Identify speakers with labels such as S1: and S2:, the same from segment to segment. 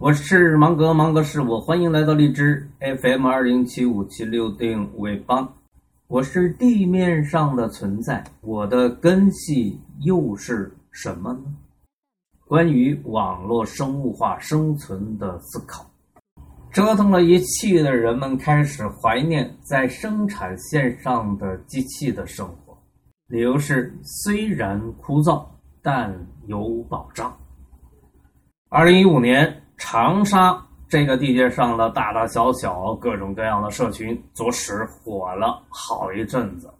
S1: 我是芒格，芒格是我，欢迎来到荔枝 FM 二零七五七六定位帮。我是地面上的存在，我的根系又是什么呢？关于网络生物化生存的思考，折腾了一气的人们开始怀念在生产线上的机器的生活，理由是虽然枯燥，但有保障。二零一五年，长沙这个地界上的大大小小、各种各样的社群，着实火了好一阵子。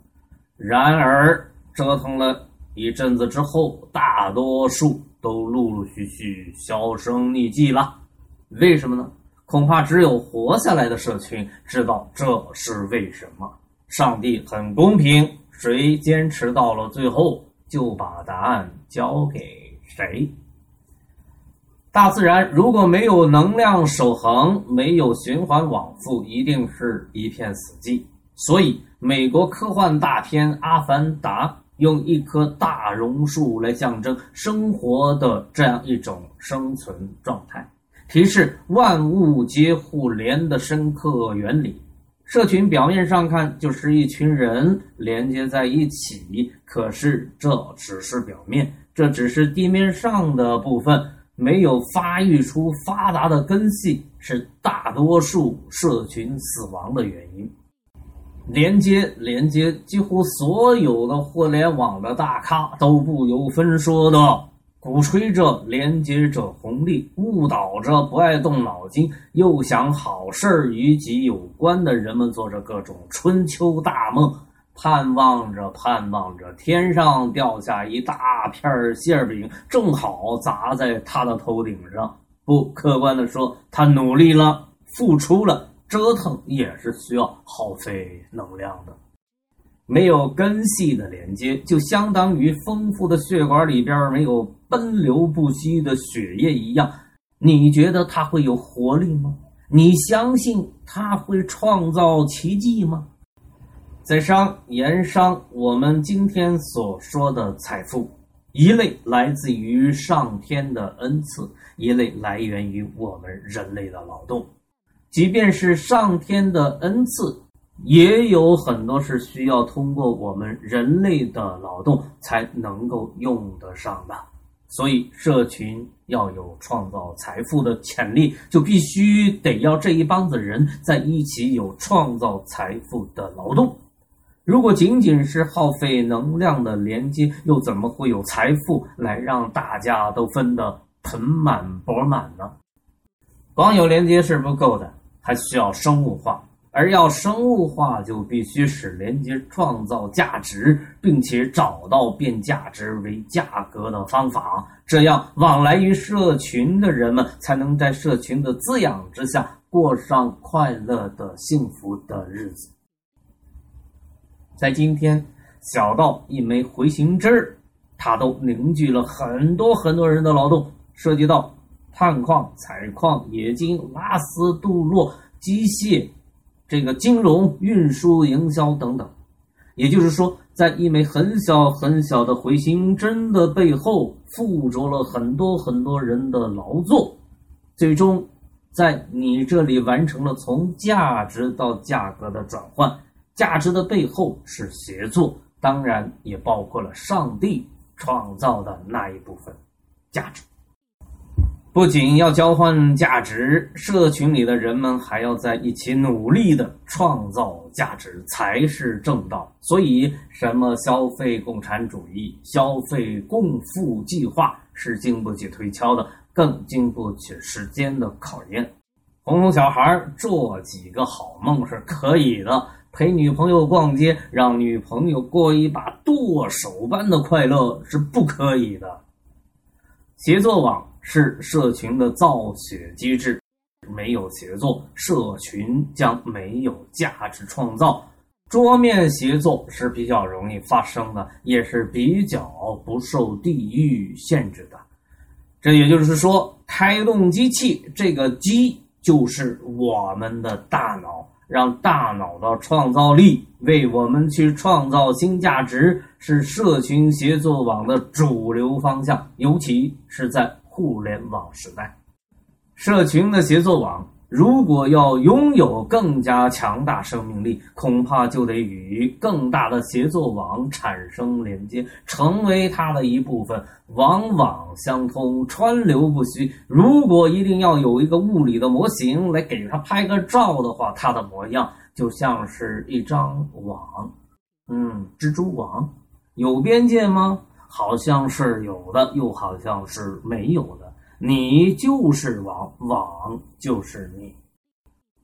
S1: 然而，折腾了一阵子之后，大多数。都陆陆续续销声匿迹了，为什么呢？恐怕只有活下来的社群知道这是为什么。上帝很公平，谁坚持到了最后，就把答案交给谁。大自然如果没有能量守恒，没有循环往复，一定是一片死寂。所以，美国科幻大片《阿凡达》。用一棵大榕树来象征生活的这样一种生存状态，提示万物皆互联的深刻原理。社群表面上看就是一群人连接在一起，可是这只是表面，这只是地面上的部分，没有发育出发达的根系，是大多数社群死亡的原因。连接连接，几乎所有的互联网的大咖都不由分说的鼓吹着连接者红利，误导着不爱动脑筋又想好事与己有关的人们，做着各种春秋大梦，盼望着盼望着天上掉下一大片馅饼，正好砸在他的头顶上。不客观的说，他努力了，付出了。折腾也是需要耗费能量的，没有根系的连接，就相当于丰富的血管里边没有奔流不息的血液一样。你觉得它会有活力吗？你相信它会创造奇迹吗？在商言商，我们今天所说的财富，一类来自于上天的恩赐，一类来源于我们人类的劳动。即便是上天的恩赐，也有很多是需要通过我们人类的劳动才能够用得上的。所以，社群要有创造财富的潜力，就必须得要这一帮子人在一起有创造财富的劳动。如果仅仅是耗费能量的连接，又怎么会有财富来让大家都分得盆满钵满呢？光有连接是不够的。还需要生物化，而要生物化，就必须使连接创造价值，并且找到变价值为价格的方法，这样往来于社群的人们才能在社群的滋养之下过上快乐的幸福的日子。在今天，小到一枚回形针儿，它都凝聚了很多很多人的劳动，涉及到。探矿、采矿、冶金、拉丝、镀铬、机械，这个金融、运输、营销等等。也就是说，在一枚很小很小的回形针的背后，附着了很多很多人的劳作，最终在你这里完成了从价值到价格的转换。价值的背后是协作，当然也包括了上帝创造的那一部分价值。不仅要交换价值，社群里的人们还要在一起努力的创造价值，才是正道。所以，什么消费共产主义、消费共富计划是经不起推敲的，更经不起时间的考验。哄哄小孩做几个好梦是可以的，陪女朋友逛街，让女朋友过一把剁手般的快乐是不可以的。协作网。是社群的造血机制，没有协作，社群将没有价值创造。桌面协作是比较容易发生的，也是比较不受地域限制的。这也就是说，开动机器，这个机就是我们的大脑。让大脑的创造力为我们去创造新价值，是社群协作网的主流方向，尤其是在互联网时代。社群的协作网。如果要拥有更加强大生命力，恐怕就得与更大的协作网产生连接，成为它的一部分，网网相通，川流不息。如果一定要有一个物理的模型来给它拍个照的话，它的模样就像是一张网，嗯，蜘蛛网，有边界吗？好像是有的，又好像是没有的。你就是网，网就是你。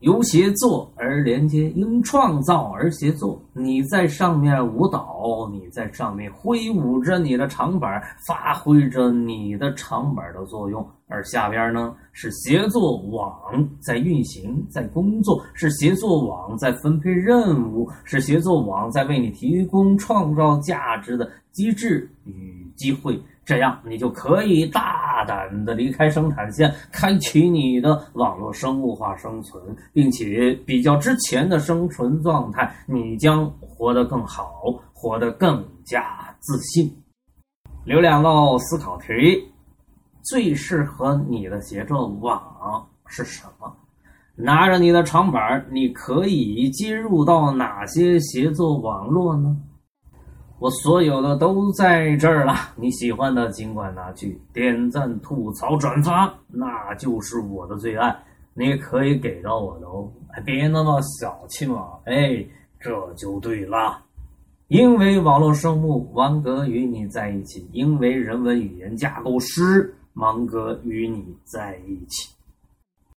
S1: 由协作而连接，因创造而协作。你在上面舞蹈，你在上面挥舞着你的长板，发挥着你的长板的作用。而下边呢，是协作网在运行，在工作，是协作网在分配任务，是协作网在为你提供创造价值的机制与机会。这样，你就可以大大胆的离开生产线，开启你的网络生物化生存，并且比较之前的生存状态，你将活得更好，活得更加自信。留两道思考题：最适合你的协作网是什么？拿着你的长板，你可以接入到哪些协作网络呢？我所有的都在这儿了，你喜欢的尽管拿去点赞、吐槽、转发，那就是我的最爱。你可以给到我的哦，别那么小气嘛！哎，这就对了，因为网络生物王哥与你在一起，因为人文语言架构师芒格与你在一起。